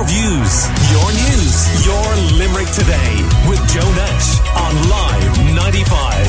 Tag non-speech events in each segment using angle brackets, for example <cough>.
your views, your news, your Limerick today with Joe Nash on Live 95.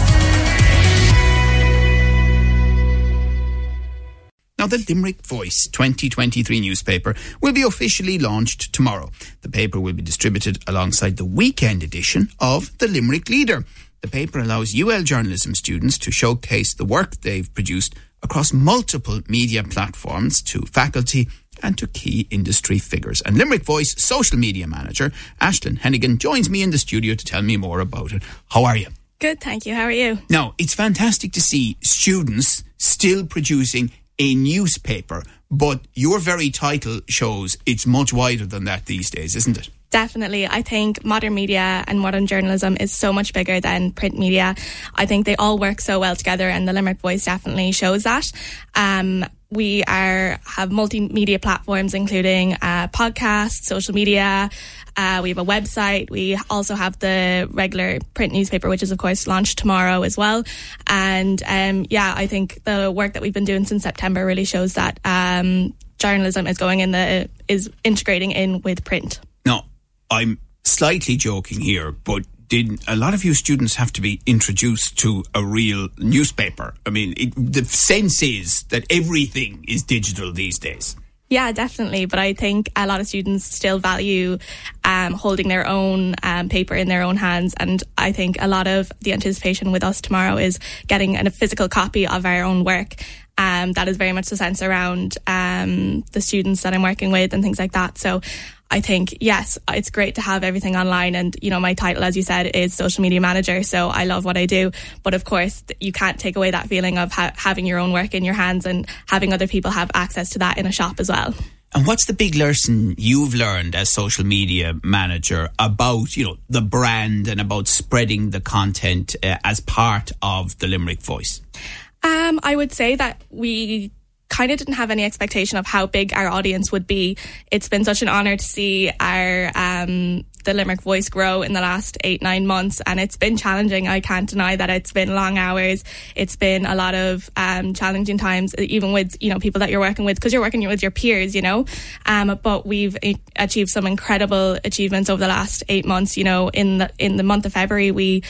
Now, the Limerick Voice 2023 newspaper will be officially launched tomorrow. The paper will be distributed alongside the weekend edition of the Limerick Leader. The paper allows UL journalism students to showcase the work they've produced across multiple media platforms to faculty and to key industry figures. And Limerick Voice social media manager Aishlin Hennigan joins me in the studio to tell me more about it. How are you? Good, thank you. How are you? Now, it's fantastic to see students still producing a newspaper, but your very title shows it's much wider than that these days, isn't it? Definitely. I think modern media and modern journalism is so much bigger than print media. I think they all work so well together, and the Limerick Voice definitely shows that. Um, we are have multimedia platforms, including uh, podcasts, social media. Uh, we have a website. We also have the regular print newspaper, which is of course launched tomorrow as well. And um, yeah, I think the work that we've been doing since September really shows that um, journalism is going in the is integrating in with print. No, I'm slightly joking here, but did a lot of you students have to be introduced to a real newspaper? I mean, it, the sense is that everything is digital these days. Yeah, definitely. But I think a lot of students still value um, holding their own um, paper in their own hands. And I think a lot of the anticipation with us tomorrow is getting a physical copy of our own work. Um, that is very much the sense around um, the students that I'm working with and things like that. So I think, yes, it's great to have everything online. And, you know, my title, as you said, is social media manager. So I love what I do. But of course, you can't take away that feeling of ha- having your own work in your hands and having other people have access to that in a shop as well. And what's the big lesson you've learned as social media manager about, you know, the brand and about spreading the content uh, as part of the Limerick Voice? Um, I would say that we kind of didn't have any expectation of how big our audience would be. It's been such an honour to see our um, the Limerick voice grow in the last eight nine months, and it's been challenging. I can't deny that it's been long hours. It's been a lot of um, challenging times, even with you know people that you're working with because you're working with your peers, you know. Um, but we've achieved some incredible achievements over the last eight months. You know, in the in the month of February, we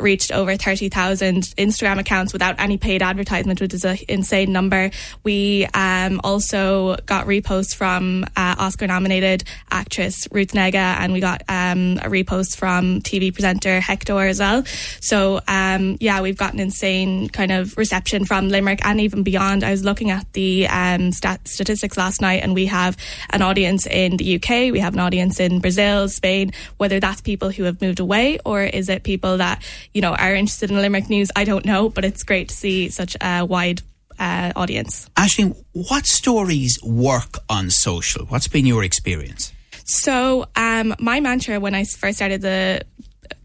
reached over 30,000 Instagram accounts without any paid advertisement, which is an insane number. We um, also got reposts from uh, Oscar nominated actress Ruth Negga, and we got um, a repost from TV presenter Hector as well. So, um, yeah, we've got an insane kind of reception from Limerick and even beyond. I was looking at the um, stat- statistics last night, and we have an audience in the UK, we have an audience in Brazil, Spain, whether that's people who have moved away or is it people that you know, are interested in Limerick news, I don't know, but it's great to see such a wide uh, audience. Ashley, what stories work on social? What's been your experience? So, um, my mantra when I first started the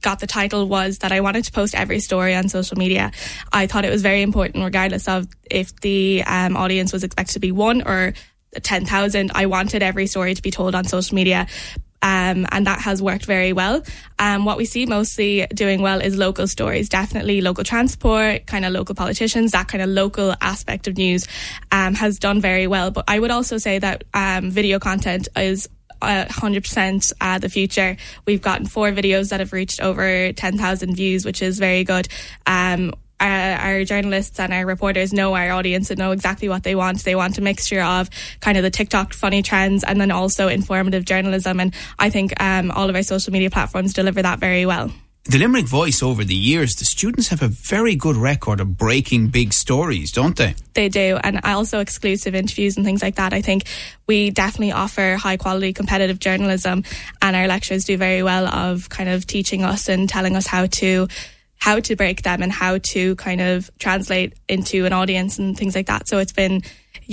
got the title was that I wanted to post every story on social media. I thought it was very important, regardless of if the um, audience was expected to be one or 10,000. I wanted every story to be told on social media um, and that has worked very well. Um, what we see mostly doing well is local stories, definitely local transport, kind of local politicians, that kind of local aspect of news um, has done very well. But I would also say that um, video content is uh, 100% uh, the future. We've gotten four videos that have reached over 10,000 views, which is very good. Um, uh, our journalists and our reporters know our audience and know exactly what they want. They want a mixture of kind of the TikTok funny trends and then also informative journalism. And I think um, all of our social media platforms deliver that very well. The Limerick Voice over the years, the students have a very good record of breaking big stories, don't they? They do, and also exclusive interviews and things like that. I think we definitely offer high quality competitive journalism, and our lecturers do very well of kind of teaching us and telling us how to how to break them and how to kind of translate into an audience and things like that. So it's been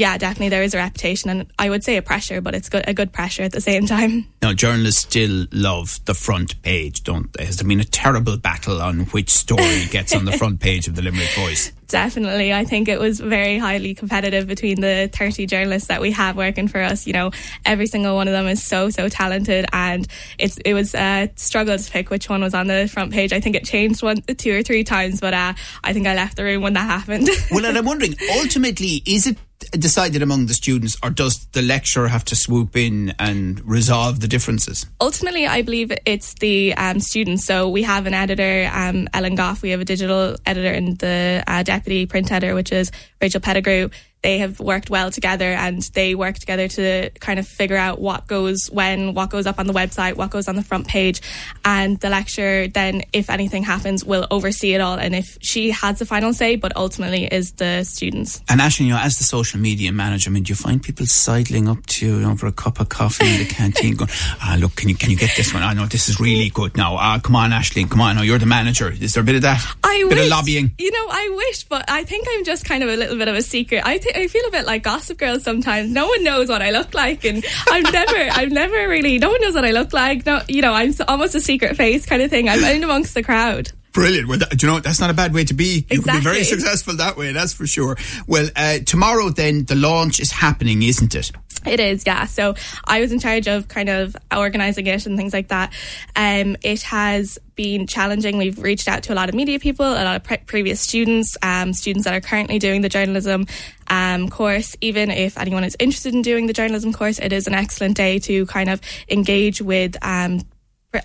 yeah, definitely there is a reputation and I would say a pressure, but it's good, a good pressure at the same time. <laughs> Now, journalists still love the front page, don't they? Has there been a terrible battle on which story <laughs> gets on the front page of the Limerick Voice? Definitely. I think it was very highly competitive between the 30 journalists that we have working for us. You know, every single one of them is so, so talented and it's, it was a struggle to pick which one was on the front page. I think it changed one, two or three times, but uh, I think I left the room when that <laughs> happened. well, and I'm wondering, ultimately, is it decided among the students, or does the lecturer have to swoop in and resolve the differences? Ultimately, I believe it's the um, students. So we have an editor, um, Ellen Goff. We have a digital editor and the uh, deputy print editor, which is Rachel Pettigrew they have worked well together and they work together to kind of figure out what goes when, what goes up on the website, what goes on the front page. And the lecturer then, if anything happens, will oversee it all. And if she has the final say, but ultimately is the students. And Ashley, you know, as the social media manager, I mean, do you find people sidling up to you over a cup of coffee in the <laughs> canteen going, ah, look, can you, can you get this one? I know this is really good now. Ah, come on, Ashley, come on. No, you're the manager. Is there a bit of that? I bit wish, of lobbying? You know, I wish, but I think I'm just kind of a little bit of a secret. I think I feel a bit like Gossip Girl sometimes. No one knows what I look like, and I've never, <laughs> I'm never really. No one knows what I look like. No, you know, I'm almost a secret face kind of thing. I'm in amongst the crowd. Brilliant. Well, that, do you know that's not a bad way to be. You exactly. can be very successful that way. That's for sure. Well, uh, tomorrow then the launch is happening, isn't it? It is, yeah. So I was in charge of kind of organising it and things like that. Um, it has been challenging. We've reached out to a lot of media people, a lot of pre- previous students, um, students that are currently doing the journalism um, course. Even if anyone is interested in doing the journalism course, it is an excellent day to kind of engage with um,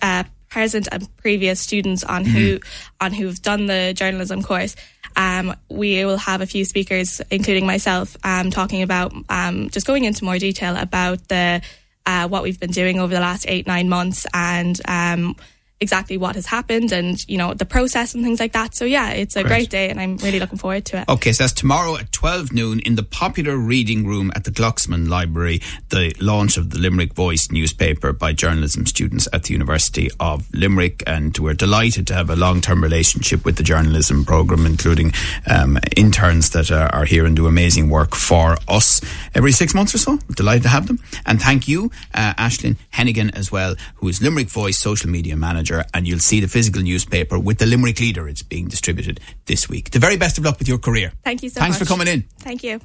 uh, present and previous students on mm-hmm. who on who've done the journalism course. Um, we will have a few speakers, including myself, um, talking about um, just going into more detail about the uh, what we've been doing over the last eight nine months and um, exactly what has happened and you know the process and things like that. So yeah, it's a great, great day and I'm really looking forward to it. Okay, so that's tomorrow at 12 noon in the popular reading room at the Glucksman Library, the launch of the Limerick Voice newspaper by journalism students at the University of Limerick and we're delighted to have a long-term relationship with the journalism program including um, interns that are, are, here and do amazing work for us every 6 months or so. Delighted to have them and thank you uh, Aishlin Hennigan as well who is Limerick Voice social media manager manager, and you'll see the physical newspaper with the Limerick leader. It's being distributed this week. The very best of luck with your career. Thank you so Thanks much. Thanks for coming in. Thank you.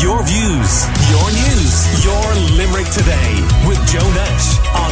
Your views, your news, your Limerick today with Joe Nash on